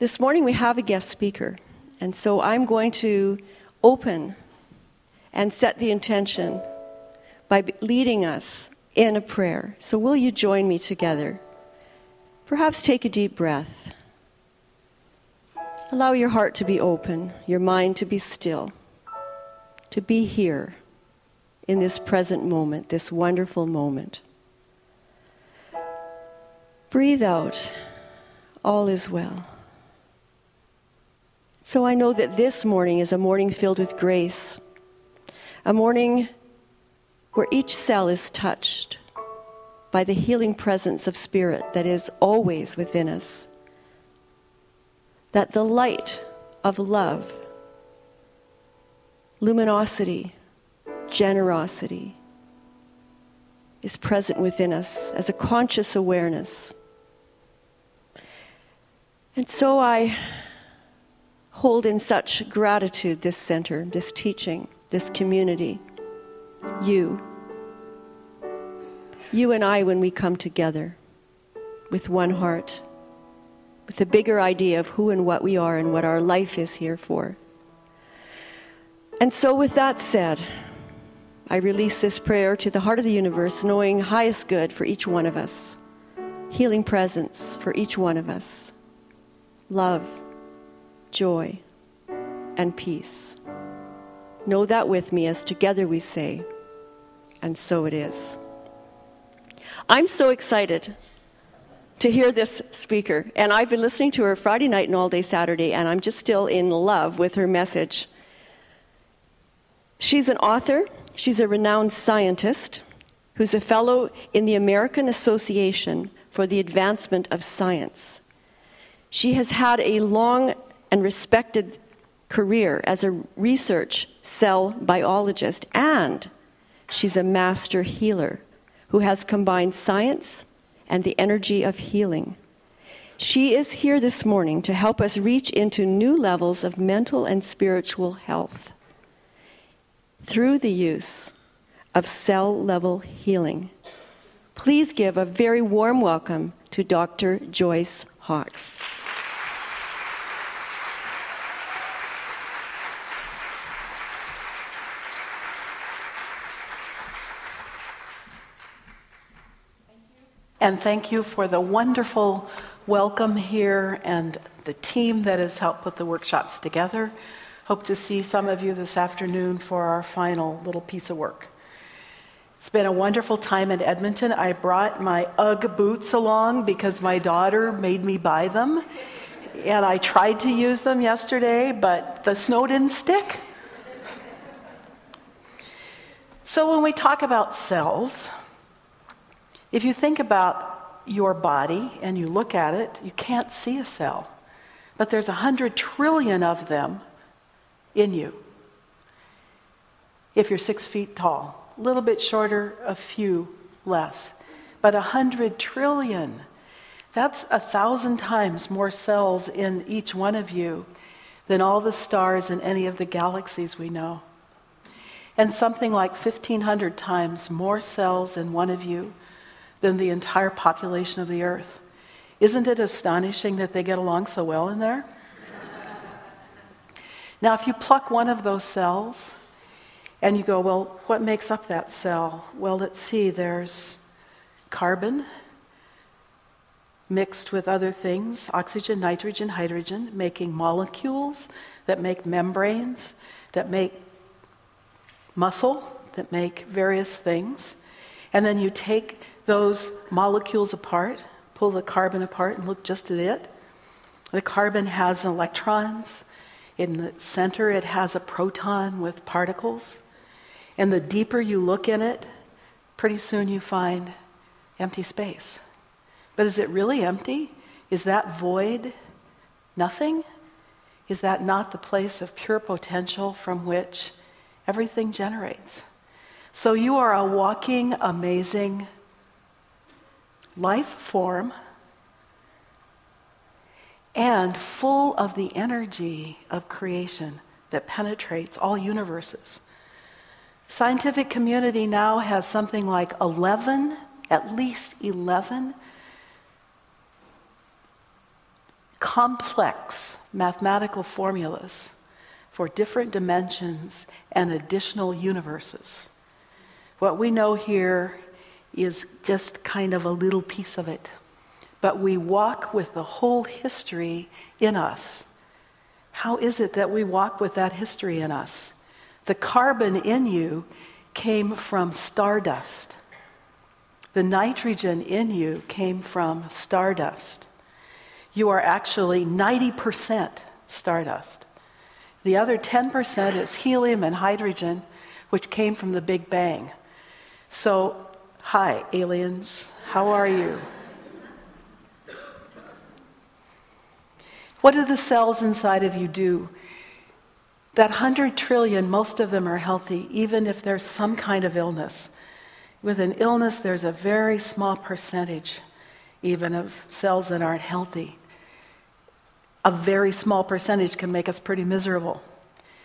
This morning we have a guest speaker, and so I'm going to open and set the intention by leading us in a prayer. So, will you join me together? Perhaps take a deep breath. Allow your heart to be open, your mind to be still, to be here in this present moment, this wonderful moment. Breathe out, all is well. So I know that this morning is a morning filled with grace, a morning where each cell is touched by the healing presence of Spirit that is always within us. That the light of love, luminosity, generosity is present within us as a conscious awareness. And so I hold in such gratitude this center, this teaching, this community, you. You and I, when we come together with one heart, with a bigger idea of who and what we are and what our life is here for. And so, with that said, I release this prayer to the heart of the universe, knowing highest good for each one of us, healing presence for each one of us, love joy, and peace. Know that with me as together we say, and so it is. I'm so excited to hear this speaker, and I've been listening to her Friday night and all day Saturday, and I'm just still in love with her message. She's an author, she's a renowned scientist who's a fellow in the American Association for the Advancement of Science. She has had a long and respected career as a research cell biologist, and she's a master healer who has combined science and the energy of healing. She is here this morning to help us reach into new levels of mental and spiritual health through the use of cell level healing. Please give a very warm welcome to Dr. Joyce Hawkes. And thank you for the wonderful welcome here and the team that has helped put the workshops together. Hope to see some of you this afternoon for our final little piece of work. It's been a wonderful time in Edmonton. I brought my UGG boots along because my daughter made me buy them. And I tried to use them yesterday, but the snow didn't stick. So, when we talk about cells, if you think about your body and you look at it, you can't see a cell, but there's a hundred trillion of them in you. If you're six feet tall, a little bit shorter, a few less, but a hundred trillion. That's a thousand times more cells in each one of you than all the stars in any of the galaxies we know. And something like 1,500 times more cells in one of you than the entire population of the earth. Isn't it astonishing that they get along so well in there? now, if you pluck one of those cells and you go, well, what makes up that cell? Well, let's see, there's carbon mixed with other things oxygen, nitrogen, hydrogen, making molecules that make membranes, that make muscle, that make various things. And then you take those molecules apart, pull the carbon apart, and look just at it. The carbon has electrons. In the center, it has a proton with particles. And the deeper you look in it, pretty soon you find empty space. But is it really empty? Is that void nothing? Is that not the place of pure potential from which everything generates? So you are a walking, amazing life form and full of the energy of creation that penetrates all universes. Scientific community now has something like 11, at least 11 complex mathematical formulas for different dimensions and additional universes. What we know here is just kind of a little piece of it. But we walk with the whole history in us. How is it that we walk with that history in us? The carbon in you came from stardust. The nitrogen in you came from stardust. You are actually 90% stardust. The other 10% is helium and hydrogen, which came from the Big Bang. So, hi, aliens, how are you? What do the cells inside of you do? That 100 trillion, most of them are healthy, even if there's some kind of illness. With an illness, there's a very small percentage, even of cells that aren't healthy. A very small percentage can make us pretty miserable.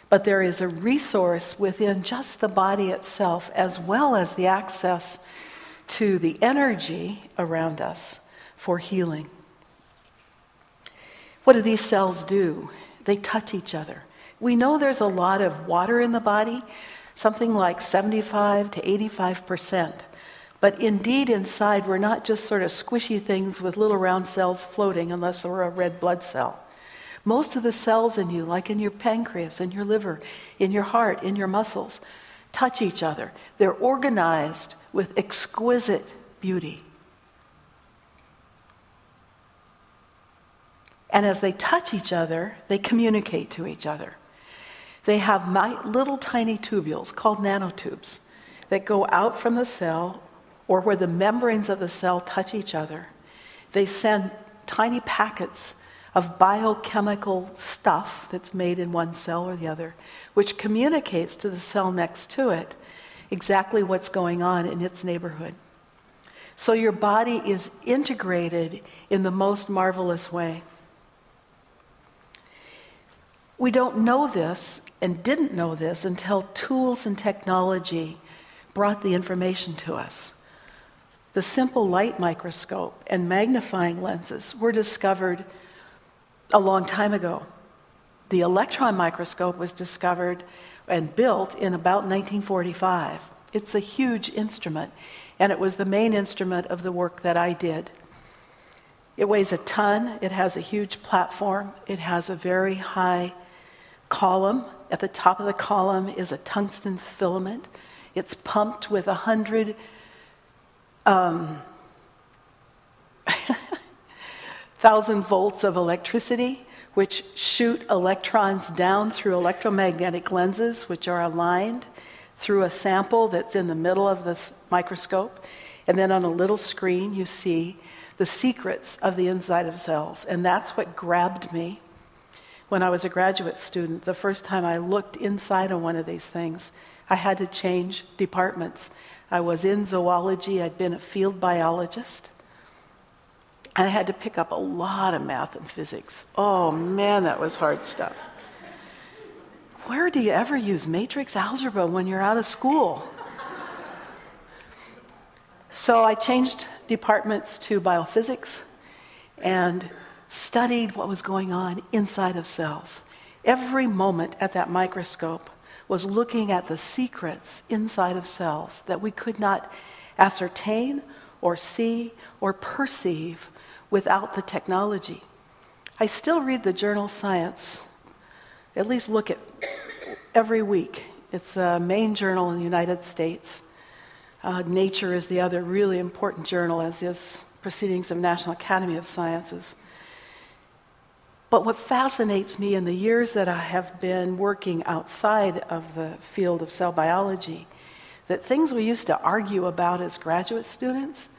But there is a resource within just the body itself, as well as the access to the energy around us for healing. What do these cells do? They touch each other. We know there's a lot of water in the body, something like 75 to 85 percent. But indeed, inside, we're not just sort of squishy things with little round cells floating, unless we're a red blood cell. Most of the cells in you, like in your pancreas, in your liver, in your heart, in your muscles, touch each other. They're organized with exquisite beauty. And as they touch each other, they communicate to each other. They have little tiny tubules called nanotubes that go out from the cell or where the membranes of the cell touch each other. They send tiny packets of biochemical stuff that's made in one cell or the other, which communicates to the cell next to it exactly what's going on in its neighborhood. So your body is integrated in the most marvelous way. We don't know this and didn't know this until tools and technology brought the information to us. The simple light microscope and magnifying lenses were discovered a long time ago. The electron microscope was discovered and built in about 1945. It's a huge instrument, and it was the main instrument of the work that I did. It weighs a ton, it has a huge platform, it has a very high column. At the top of the column is a tungsten filament. It's pumped with 100 um, thousand volts of electricity, which shoot electrons down through electromagnetic lenses, which are aligned through a sample that's in the middle of this microscope. And then on a little screen, you see the secrets of the inside of cells. And that's what grabbed me when I was a graduate student, the first time I looked inside of one of these things, I had to change departments. I was in zoology, I'd been a field biologist. I had to pick up a lot of math and physics. Oh man, that was hard stuff. Where do you ever use matrix algebra when you're out of school? So I changed departments to biophysics and studied what was going on inside of cells. Every moment at that microscope was looking at the secrets inside of cells that we could not ascertain or see or perceive without the technology. I still read the journal Science, at least look at every week. It's a main journal in the United States. Uh, Nature is the other really important journal, as is Proceedings of National Academy of Sciences. But what fascinates me in the years that I have been working outside of the field of cell biology, that things we used to argue about as graduate students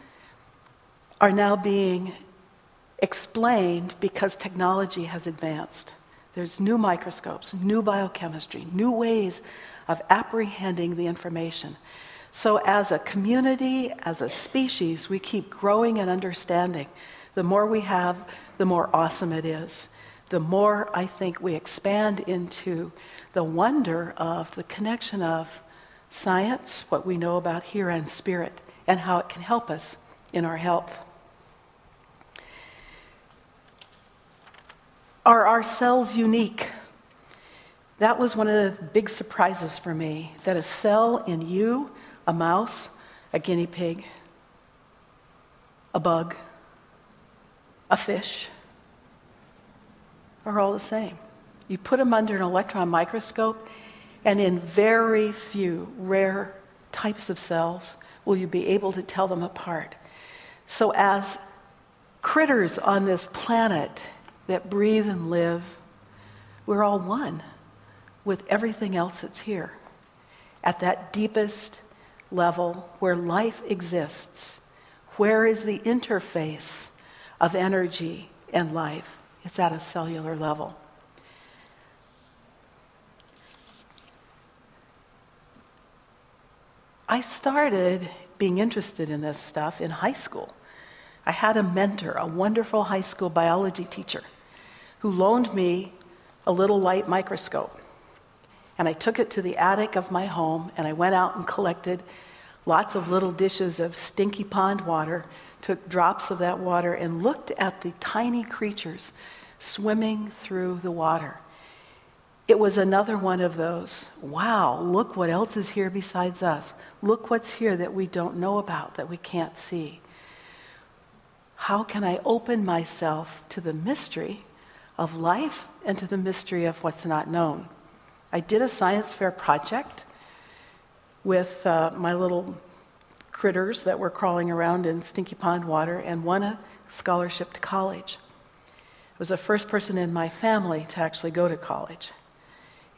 are now being explained because technology has advanced. There's new microscopes, new biochemistry, new ways of apprehending the information. So, as a community, as a species, we keep growing and understanding. The more we have, the more awesome it is the more I think we expand into the wonder of the connection of science, what we know about here, and spirit, and how it can help us in our health. Are our cells unique? That was one of the big surprises for me that a cell in you, a mouse, a guinea pig, a bug, a fish, are all the same. You put them under an electron microscope, and in very few rare types of cells will you be able to tell them apart. So, as critters on this planet that breathe and live, we're all one with everything else that's here. At that deepest level where life exists, where is the interface of energy and life? It's at a cellular level. I started being interested in this stuff in high school. I had a mentor, a wonderful high school biology teacher, who loaned me a little light microscope. And I took it to the attic of my home and I went out and collected lots of little dishes of stinky pond water, took drops of that water, and looked at the tiny creatures swimming through the water. It was another one of those wow, look what else is here besides us. Look what's here that we don't know about, that we can't see. How can I open myself to the mystery of life and to the mystery of what's not known? I did a science fair project with uh, my little critters that were crawling around in Stinky Pond water and won a scholarship to college. I was the first person in my family to actually go to college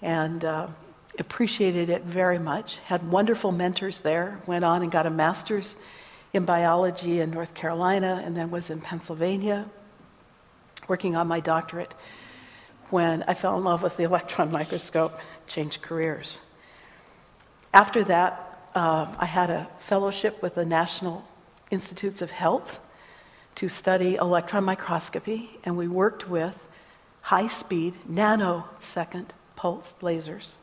and uh, appreciated it very much. Had wonderful mentors there, went on and got a master's in biology in North Carolina, and then was in Pennsylvania working on my doctorate when I fell in love with the electron microscope, changed careers. After that, uh, I had a fellowship with the National Institutes of Health to study electron microscopy, and we worked with high speed, nanosecond pulsed lasers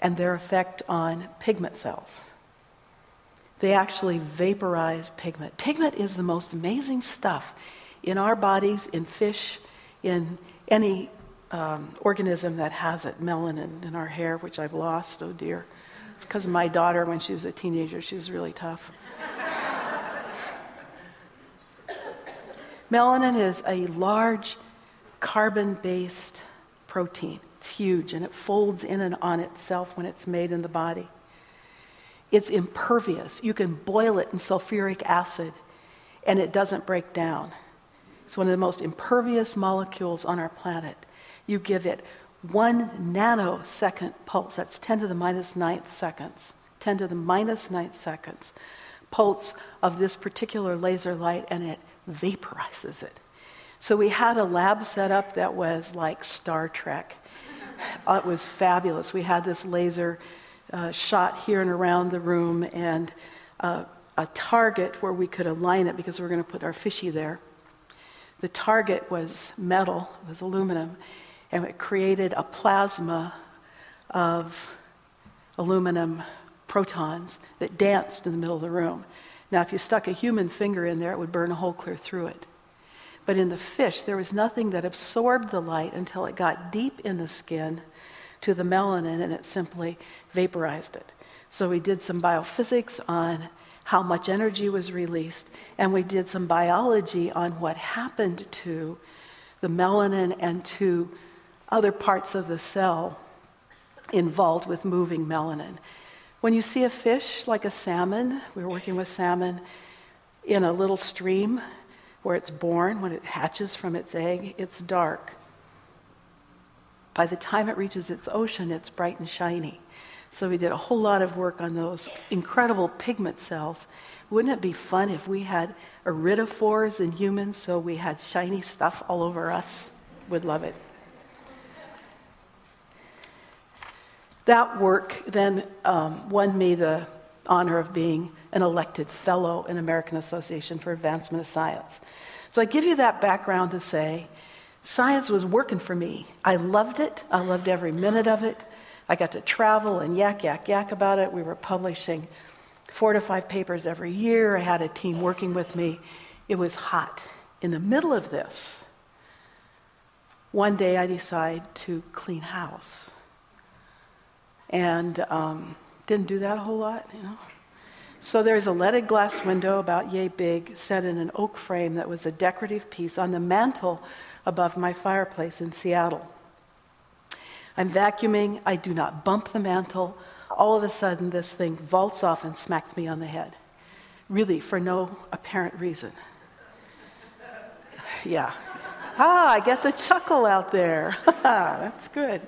and their effect on pigment cells. They actually vaporize pigment. Pigment is the most amazing stuff in our bodies, in fish, in any um, organism that has it. Melanin in our hair, which I've lost, oh dear. It's because of my daughter when she was a teenager, she was really tough. Melanin is a large carbon based protein. It's huge and it folds in and on itself when it's made in the body. It's impervious. You can boil it in sulfuric acid and it doesn't break down. It's one of the most impervious molecules on our planet. You give it one nanosecond pulse, that's 10 to the minus ninth seconds, 10 to the minus ninth seconds, pulse of this particular laser light, and it vaporizes it. So we had a lab set up that was like Star Trek. it was fabulous. We had this laser uh, shot here and around the room and uh, a target where we could align it because we are going to put our fishy there. The target was metal, it was aluminum, and it created a plasma of aluminum protons that danced in the middle of the room. Now, if you stuck a human finger in there, it would burn a hole clear through it. But in the fish, there was nothing that absorbed the light until it got deep in the skin to the melanin and it simply vaporized it. So we did some biophysics on how much energy was released, and we did some biology on what happened to the melanin and to other parts of the cell involved with moving melanin. When you see a fish like a salmon, we were working with salmon in a little stream where it's born, when it hatches from its egg, it's dark. By the time it reaches its ocean, it's bright and shiny. So we did a whole lot of work on those incredible pigment cells. Wouldn't it be fun if we had iridophores in humans so we had shiny stuff all over us? Would love it. That work then um, won me the honor of being an elected fellow in American Association for Advancement of Science. So I give you that background to say science was working for me. I loved it. I loved every minute of it. I got to travel and yak, yak, yak about it. We were publishing four to five papers every year. I had a team working with me. It was hot. In the middle of this, one day I decide to clean house. And um, didn't do that a whole lot, you know. So there's a leaded glass window about yay big, set in an oak frame that was a decorative piece on the mantle above my fireplace in Seattle. I'm vacuuming, I do not bump the mantle. All of a sudden, this thing vaults off and smacks me on the head. Really, for no apparent reason. Yeah. Ah, I get the chuckle out there. That's good.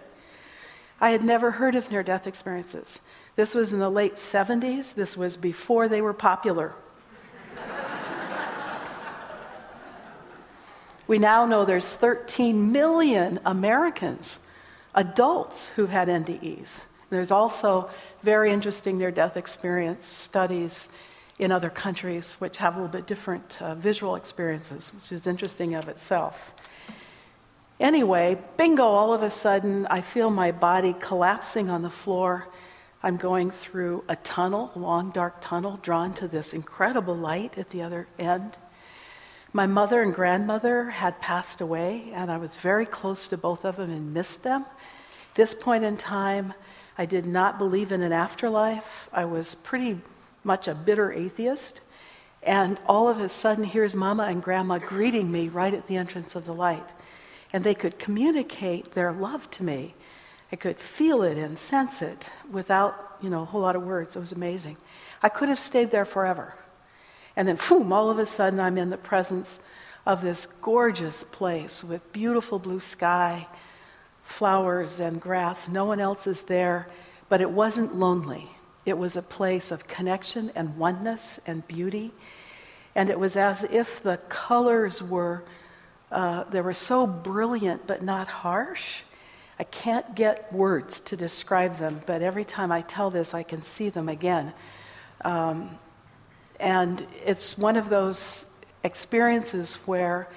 I had never heard of near death experiences. This was in the late 70s, this was before they were popular. we now know there's 13 million Americans, adults, who've had NDEs. There's also very interesting near death experience studies in other countries which have a little bit different uh, visual experiences, which is interesting of itself. Anyway, bingo, all of a sudden I feel my body collapsing on the floor I'm going through a tunnel, a long dark tunnel, drawn to this incredible light at the other end. My mother and grandmother had passed away, and I was very close to both of them and missed them. At this point in time, I did not believe in an afterlife. I was pretty much a bitter atheist. And all of a sudden, here's Mama and Grandma greeting me right at the entrance of the light. And they could communicate their love to me I could feel it and sense it without, you know, a whole lot of words. It was amazing. I could have stayed there forever. And then, boom, all of a sudden I'm in the presence of this gorgeous place with beautiful blue sky, flowers, and grass. No one else is there, but it wasn't lonely. It was a place of connection and oneness and beauty. And it was as if the colors were, uh, they were so brilliant but not harsh I can't get words to describe them, but every time I tell this, I can see them again. Um, and it's one of those experiences where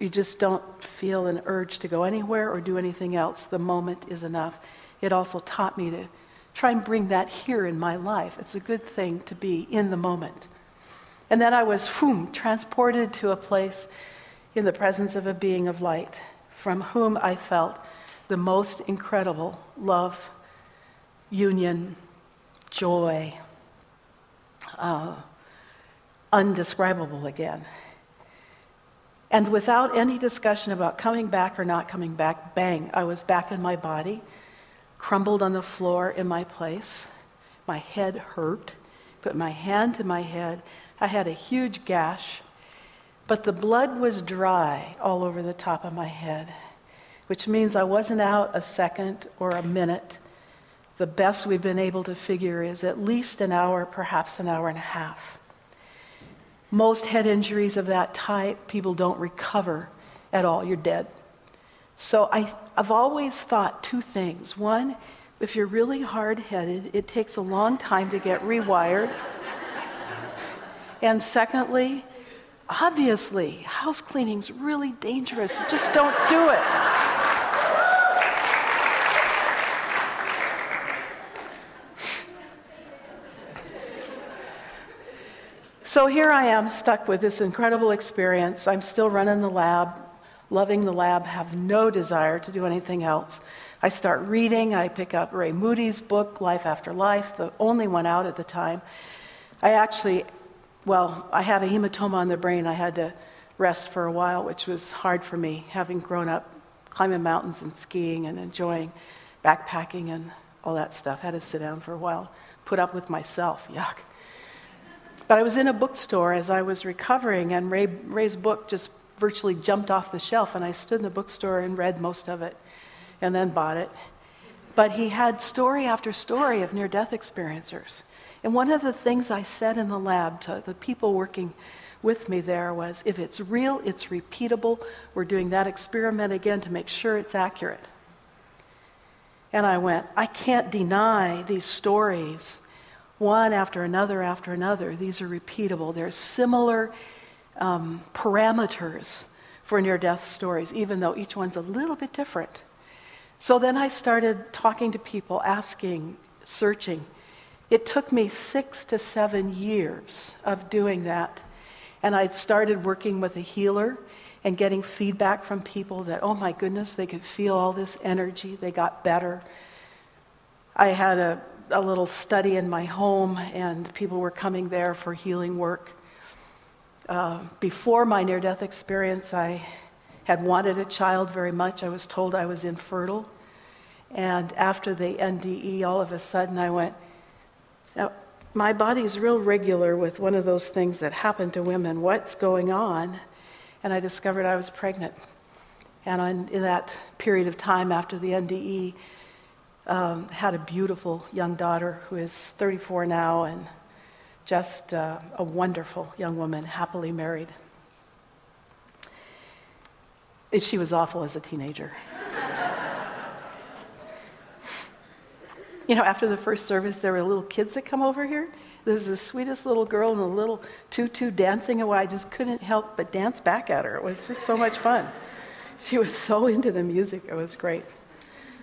you just don't feel an urge to go anywhere or do anything else. The moment is enough. It also taught me to try and bring that here in my life. It's a good thing to be in the moment. And then I was, boom, transported to a place in the presence of a being of light from whom I felt the most incredible love, union, joy, uh, undescribable again. And without any discussion about coming back or not coming back, bang, I was back in my body, crumbled on the floor in my place. My head hurt. Put my hand to my head. I had a huge gash, but the blood was dry all over the top of my head which means I wasn't out a second or a minute. The best we've been able to figure is at least an hour, perhaps an hour and a half. Most head injuries of that type, people don't recover at all. You're dead. So I, I've always thought two things. One, if you're really hard headed, it takes a long time to get rewired. and secondly, obviously, house cleaning's really dangerous. Just don't do it. So here I am stuck with this incredible experience. I'm still running the lab, loving the lab, have no desire to do anything else. I start reading. I pick up Ray Moody's book, Life After Life, the only one out at the time. I actually, well, I had a hematoma on the brain. I had to rest for a while, which was hard for me, having grown up climbing mountains and skiing and enjoying backpacking and all that stuff. I had to sit down for a while, put up with myself. Yuck. But I was in a bookstore as I was recovering, and Ray, Ray's book just virtually jumped off the shelf, and I stood in the bookstore and read most of it and then bought it. But he had story after story of near death experiencers. And one of the things I said in the lab to the people working with me there was if it's real, it's repeatable. We're doing that experiment again to make sure it's accurate. And I went, I can't deny these stories one after another after another. These are repeatable. There's similar um, parameters for near death stories, even though each one's a little bit different. So then I started talking to people, asking, searching. It took me six to seven years of doing that. And I'd started working with a healer, and getting feedback from people that, oh my goodness, they could feel all this energy, they got better. I had a, a little study in my home, and people were coming there for healing work. Uh, before my near death experience, I had wanted a child very much. I was told I was infertile. And after the NDE, all of a sudden I went, now, my body's real regular with one of those things that happen to women. What's going on? And I discovered I was pregnant. And in that period of time after the NDE, um, had a beautiful young daughter who is 34 now and just uh, a wonderful young woman, happily married. She was awful as a teenager. you know, after the first service, there were little kids that come over here. There was the sweetest little girl in a little tutu dancing away. I just couldn't help but dance back at her. It was just so much fun. She was so into the music, it was great.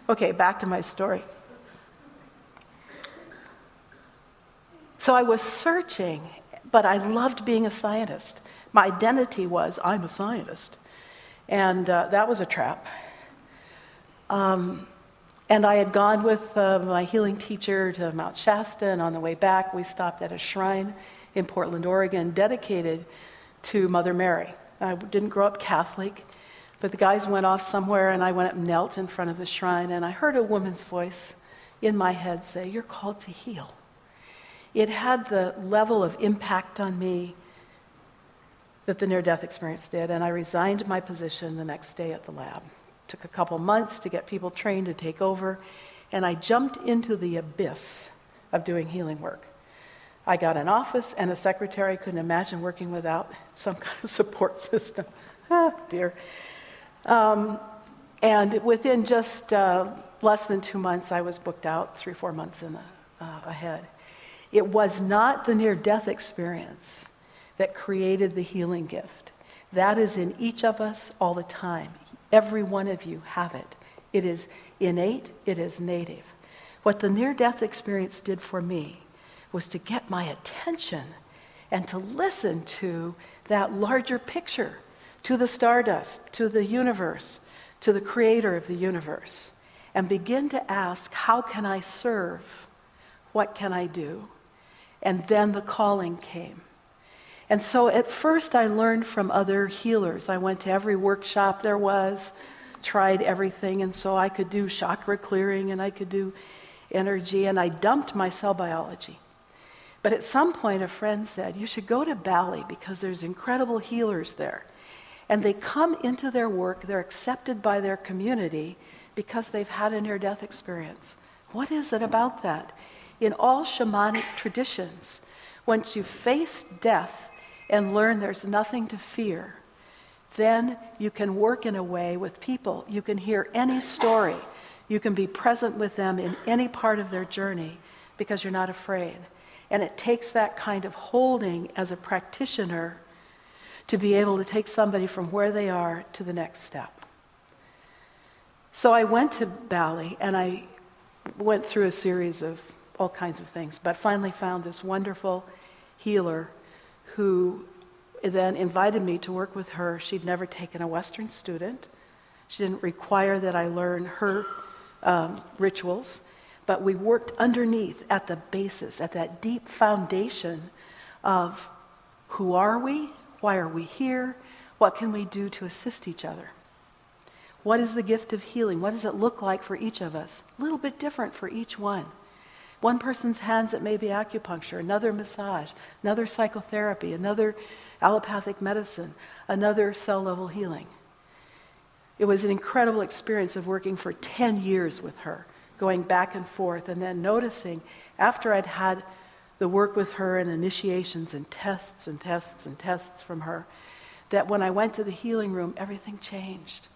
Okay, back to my story. So I was searching, but I loved being a scientist. My identity was I'm a scientist. And uh, that was a trap. Um, and I had gone with uh, my healing teacher to Mount Shasta, and on the way back, we stopped at a shrine in Portland, Oregon, dedicated to Mother Mary. I didn't grow up Catholic, but the guys went off somewhere, and I went up and knelt in front of the shrine, and I heard a woman's voice in my head say, You're called to heal. It had the level of impact on me that the near death experience did, and I resigned my position the next day at the lab. It took a couple months to get people trained to take over, and I jumped into the abyss of doing healing work. I got an office and a secretary. Couldn't imagine working without some kind of support system. ah, dear. Um, and within just uh, less than two months, I was booked out, three, four months in the, uh, ahead. It was not the near death experience that created the healing gift. That is in each of us all the time. Every one of you have it. It is innate, it is native. What the near death experience did for me was to get my attention and to listen to that larger picture, to the stardust, to the universe, to the creator of the universe, and begin to ask, How can I serve? What can I do? And then the calling came. And so at first, I learned from other healers. I went to every workshop there was, tried everything, and so I could do chakra clearing and I could do energy, and I dumped my cell biology. But at some point, a friend said, You should go to Bali because there's incredible healers there. And they come into their work, they're accepted by their community because they've had a near death experience. What is it about that? In all shamanic traditions, once you face death, and learn there's nothing to fear, then you can work in a way with people. You can hear any story. You can be present with them in any part of their journey because you're not afraid. And it takes that kind of holding as a practitioner to be able to take somebody from where they are to the next step. So I went to Bali and I went through a series of all kinds of things, but finally found this wonderful healer who then invited me to work with her. She'd never taken a Western student. She didn't require that I learn her um, rituals, but we worked underneath at the basis, at that deep foundation of who are we? Why are we here? What can we do to assist each other? What is the gift of healing? What does it look like for each of us? A little bit different for each one. One person's hands, it may be acupuncture, another massage, another psychotherapy, another allopathic medicine, another cell level healing. It was an incredible experience of working for 10 years with her, going back and forth, and then noticing after I'd had the work with her and initiations and tests and tests and tests from her, that when I went to the healing room, everything changed.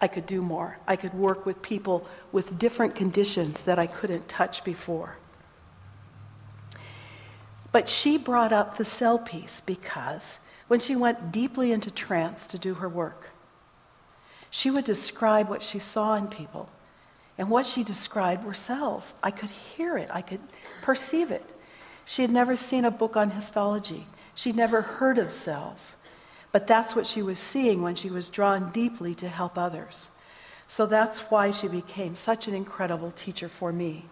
I could do more. I could work with people with different conditions that I couldn't touch before. But she brought up the cell piece because when she went deeply into trance to do her work, she would describe what she saw in people. And what she described were cells. I could hear it, I could perceive it. She had never seen a book on histology, she'd never heard of cells. But that's what she was seeing when she was drawn deeply to help others. So that's why she became such an incredible teacher for me.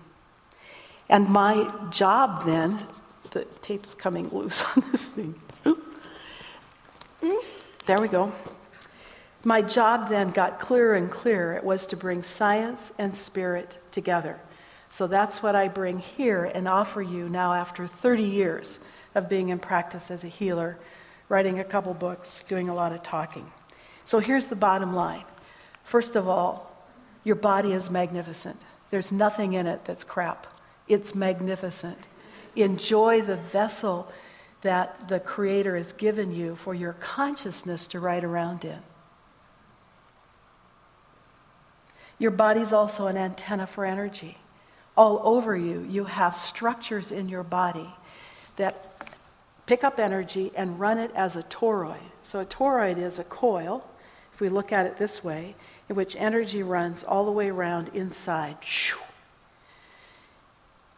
And my job then, the tape's coming loose on this thing. There we go. My job then got clearer and clearer. It was to bring science and spirit together. So that's what I bring here and offer you now after 30 years of being in practice as a healer, writing a couple books, doing a lot of talking. So here's the bottom line. First of all, your body is magnificent. There's nothing in it that's crap. It's magnificent. Enjoy the vessel that the Creator has given you for your consciousness to ride around in. Your body's also an antenna for energy. All over you, you have structures in your body that pick up energy and run it as a toroid. So, a toroid is a coil, if we look at it this way, in which energy runs all the way around inside.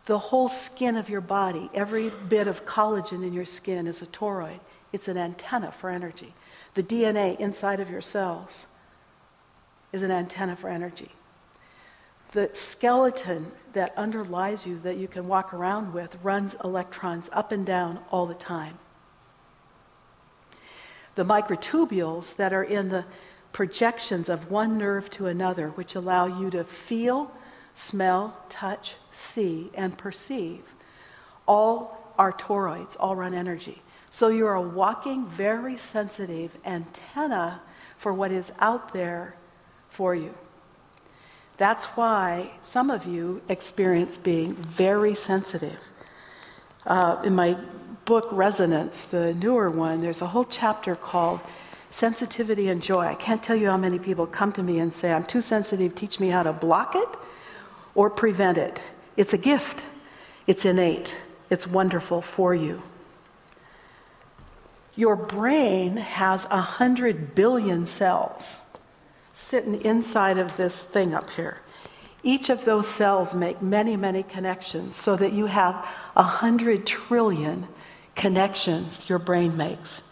The whole skin of your body, every bit of collagen in your skin is a toroid. It's an antenna for energy. The DNA inside of your cells is an antenna for energy. The skeleton that underlies you, that you can walk around with, runs electrons up and down all the time. The microtubules that are in the projections of one nerve to another, which allow you to feel, smell, touch, see, and perceive. All are toroids, all run energy. So you're a walking, very sensitive antenna for what is out there for you. That's why some of you experience being very sensitive. Uh, in my book, Resonance, the newer one, there's a whole chapter called Sensitivity and Joy. I can't tell you how many people come to me and say, I'm too sensitive, teach me how to block it or prevent it. It's a gift, it's innate, it's wonderful for you. Your brain has a hundred billion cells sitting inside of this thing up here. Each of those cells make many, many connections so that you have a hundred trillion connections your brain makes.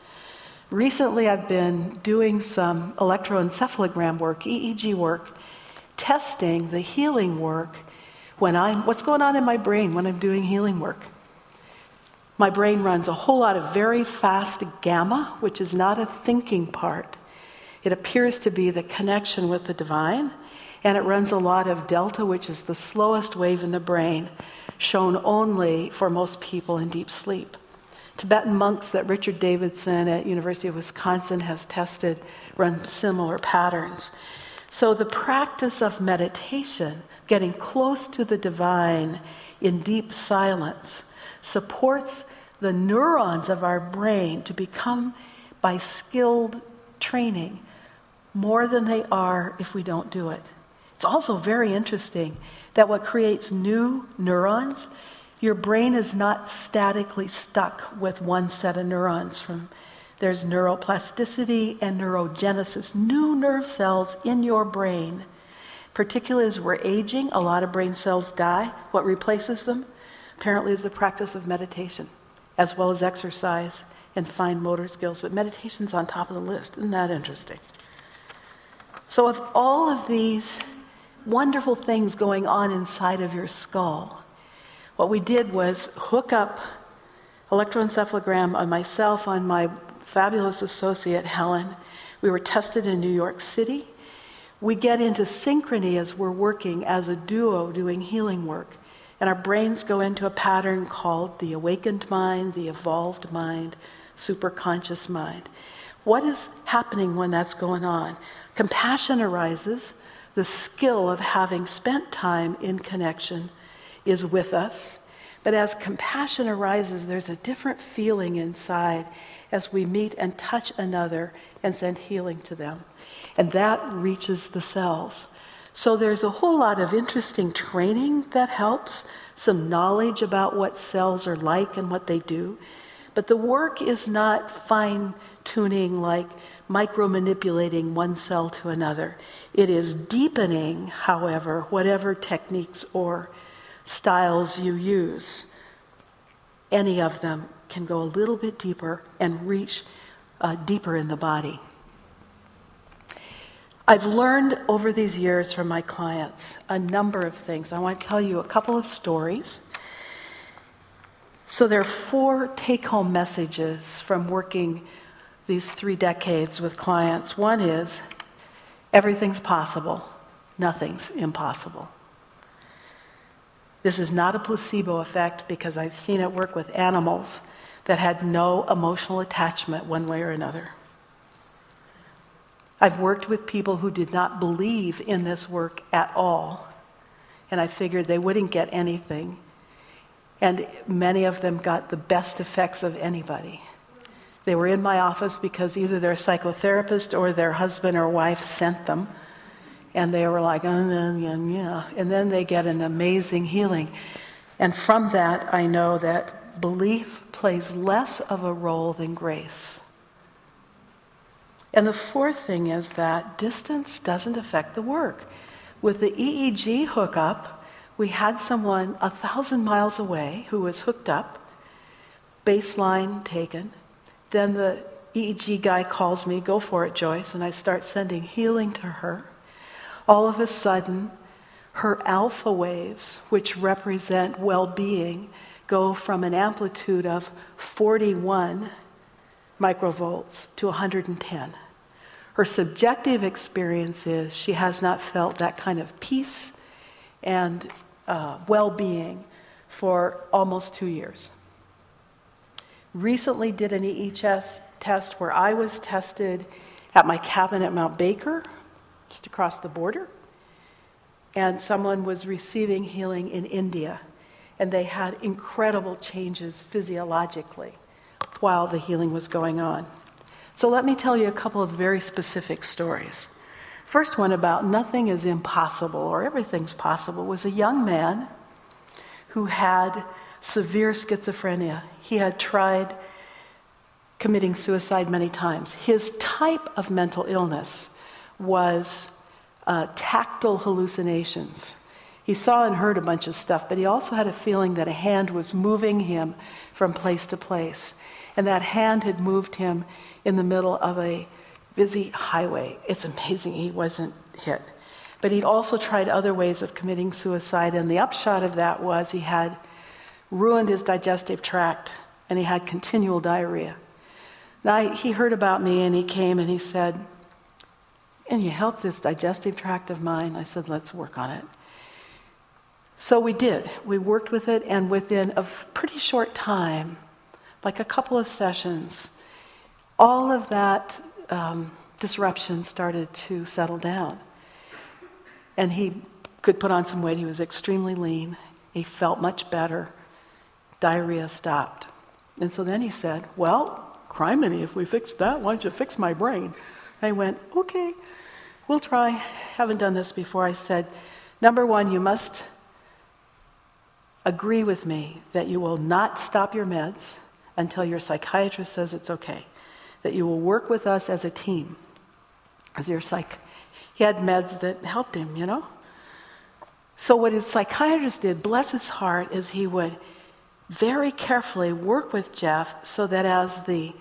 Recently, I've been doing some electroencephalogram work, EEG work, testing the healing work when I'm, what's going on in my brain when I'm doing healing work? My brain runs a whole lot of very fast gamma, which is not a thinking part. It appears to be the connection with the divine, and it runs a lot of delta, which is the slowest wave in the brain, shown only for most people in deep sleep. Tibetan monks that Richard Davidson at University of Wisconsin has tested run similar patterns. So the practice of meditation, getting close to the divine in deep silence, supports the neurons of our brain to become, by skilled training, more than they are if we don't do it. It's also very interesting that what creates new neurons, your brain is not statically stuck with one set of neurons from there's neuroplasticity and neurogenesis, new nerve cells in your brain. Particularly as we're aging, a lot of brain cells die. What replaces them? Apparently, is the practice of meditation, as well as exercise and fine motor skills. But meditation's on top of the list. Isn't that interesting? So, of all of these wonderful things going on inside of your skull, what we did was hook up electroencephalogram on myself, on my fabulous associate, Helen. We were tested in New York City. We get into synchrony as we're working as a duo doing healing work. And our brains go into a pattern called the awakened mind, the evolved mind, superconscious mind. What is happening when that's going on? Compassion arises. The skill of having spent time in connection is with us. But as compassion arises, there's a different feeling inside as we meet and touch another and send healing to them. And that reaches the cells. So there's a whole lot of interesting training that helps, some knowledge about what cells are like and what they do. But the work is not fine tuning like micro manipulating one cell to another. It is deepening, however, whatever techniques or styles you use. Any of them can go a little bit deeper and reach uh, deeper in the body. I've learned over these years from my clients a number of things. I want to tell you a couple of stories. So, there are four take home messages from working these three decades with clients. One is everything's possible, nothing's impossible. This is not a placebo effect because I've seen it work with animals that had no emotional attachment one way or another. I've worked with people who did not believe in this work at all, and I figured they wouldn't get anything. And many of them got the best effects of anybody. They were in my office because either their psychotherapist or their husband or wife sent them. And they were like, oh, yeah. And then they get an amazing healing. And from that, I know that belief plays less of a role than grace. And the fourth thing is that distance doesn't affect the work. With the EEG hookup, we had someone a thousand miles away who was hooked up, baseline taken. Then the EEG guy calls me, go for it, Joyce, and I start sending healing to her. All of a sudden, her alpha waves, which represent well being, go from an amplitude of 41 microvolts to 110. Her subjective experience is she has not felt that kind of peace and uh, well being for almost two years. Recently, did an EHS test where I was tested at my cabin at Mount Baker, just across the border, and someone was receiving healing in India, and they had incredible changes physiologically while the healing was going on. So let me tell you a couple of very specific stories. First one about nothing is impossible or everything's possible was a young man who had severe schizophrenia. He had tried committing suicide many times. His type of mental illness was uh, tactile hallucinations. He saw and heard a bunch of stuff, but he also had a feeling that a hand was moving him from place to place. And that hand had moved him in the middle of a busy highway. It's amazing he wasn't hit. But he'd also tried other ways of committing suicide, and the upshot of that was he had ruined his digestive tract and he had continual diarrhea. Now, he heard about me and he came and he said, Can you help this digestive tract of mine? I said, Let's work on it. So we did. We worked with it, and within a pretty short time, like a couple of sessions, all of that um, disruption started to settle down. And he could put on some weight. He was extremely lean. He felt much better. Diarrhea stopped. And so then he said, Well, criminy, if we fix that, why don't you fix my brain? I went, Okay, we'll try. Haven't done this before. I said, Number one, you must agree with me that you will not stop your meds until your psychiatrist says it's okay that you will work with us as a team. As your psych, he had meds that helped him, you know? So, what his psychiatrist did, bless his heart, is he would very carefully work with Jeff so that as the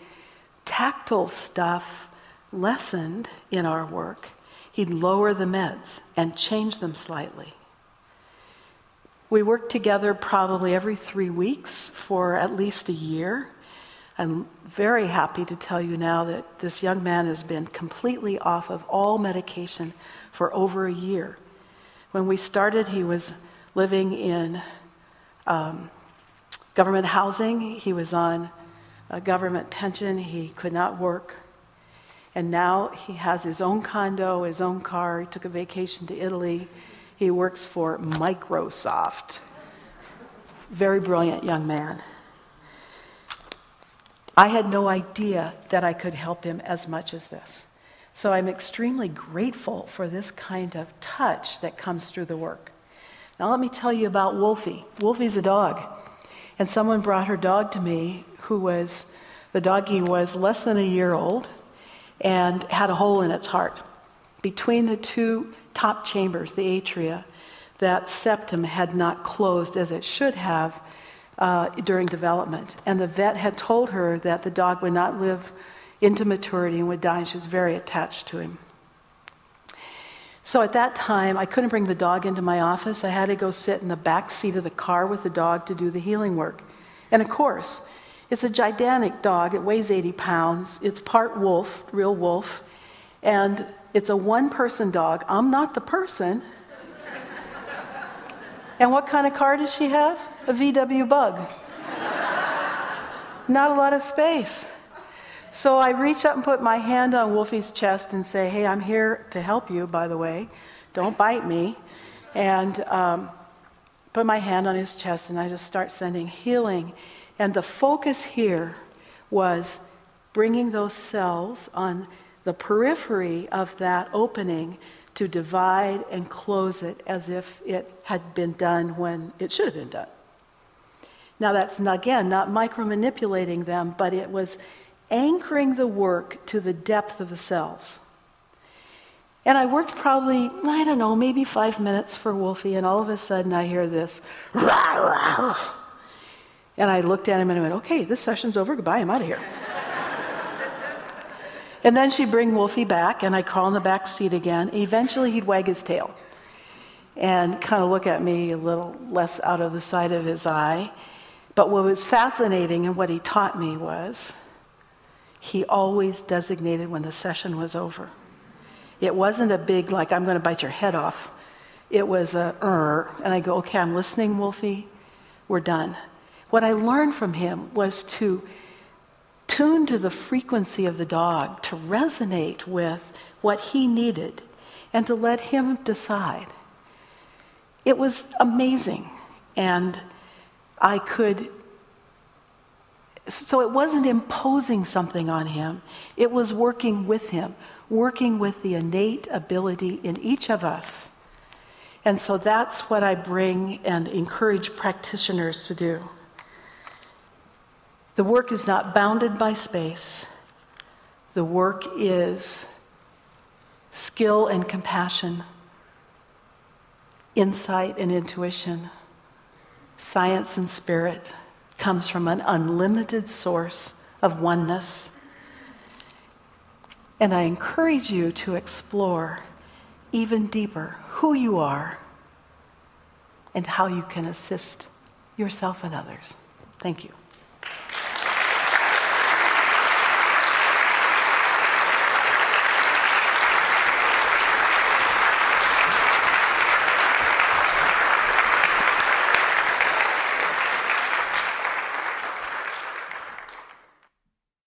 tactile stuff lessened in our work, he'd lower the meds and change them slightly. We worked together probably every three weeks for at least a year. I'm very happy to tell you now that this young man has been completely off of all medication for over a year. When we started, he was living in um, government housing, he was on a government pension, he could not work. And now he has his own condo, his own car, he took a vacation to Italy. He works for Microsoft. Very brilliant young man. I had no idea that I could help him as much as this. So I'm extremely grateful for this kind of touch that comes through the work. Now, let me tell you about Wolfie. Wolfie's a dog. And someone brought her dog to me who was, the doggie was less than a year old and had a hole in its heart. Between the two top chambers, the atria, that septum had not closed as it should have, uh, during development. And the vet had told her that the dog would not live into maturity and would die, and she was very attached to him. So at that time, I couldn't bring the dog into my office. I had to go sit in the back seat of the car with the dog to do the healing work. And of course, it's a gigantic dog. It weighs 80 pounds. It's part wolf, real wolf. And it's a one person dog. I'm not the person. and what kind of car does she have? A VW bug. not a lot of space. So I reach up and put my hand on Wolfie's chest and say, Hey, I'm here to help you, by the way. Don't bite me. And um, put my hand on his chest and I just start sending healing. And the focus here was bringing those cells on the periphery of that opening to divide and close it as if it had been done when it should have been done. Now, that's again not micromanipulating them, but it was anchoring the work to the depth of the cells. And I worked probably, I don't know, maybe five minutes for Wolfie, and all of a sudden I hear this, rah, rah. and I looked at him and I went, okay, this session's over, goodbye, I'm out of here. and then she'd bring Wolfie back, and I'd crawl in the back seat again. Eventually he'd wag his tail and kind of look at me a little less out of the side of his eye. But what was fascinating and what he taught me was he always designated when the session was over. It wasn't a big, like, I'm going to bite your head off. It was a, er, and I go, okay, I'm listening, Wolfie. We're done. What I learned from him was to tune to the frequency of the dog, to resonate with what he needed, and to let him decide. It was amazing. And I could so it wasn't imposing something on him, it was working with him, working with the innate ability in each of us. And so that's what I bring and encourage practitioners to do. The work is not bounded by space, the work is skill and compassion, insight and intuition, science and spirit comes from an unlimited source of oneness. And I encourage you to explore even deeper who you are and how you can assist yourself and others. Thank you.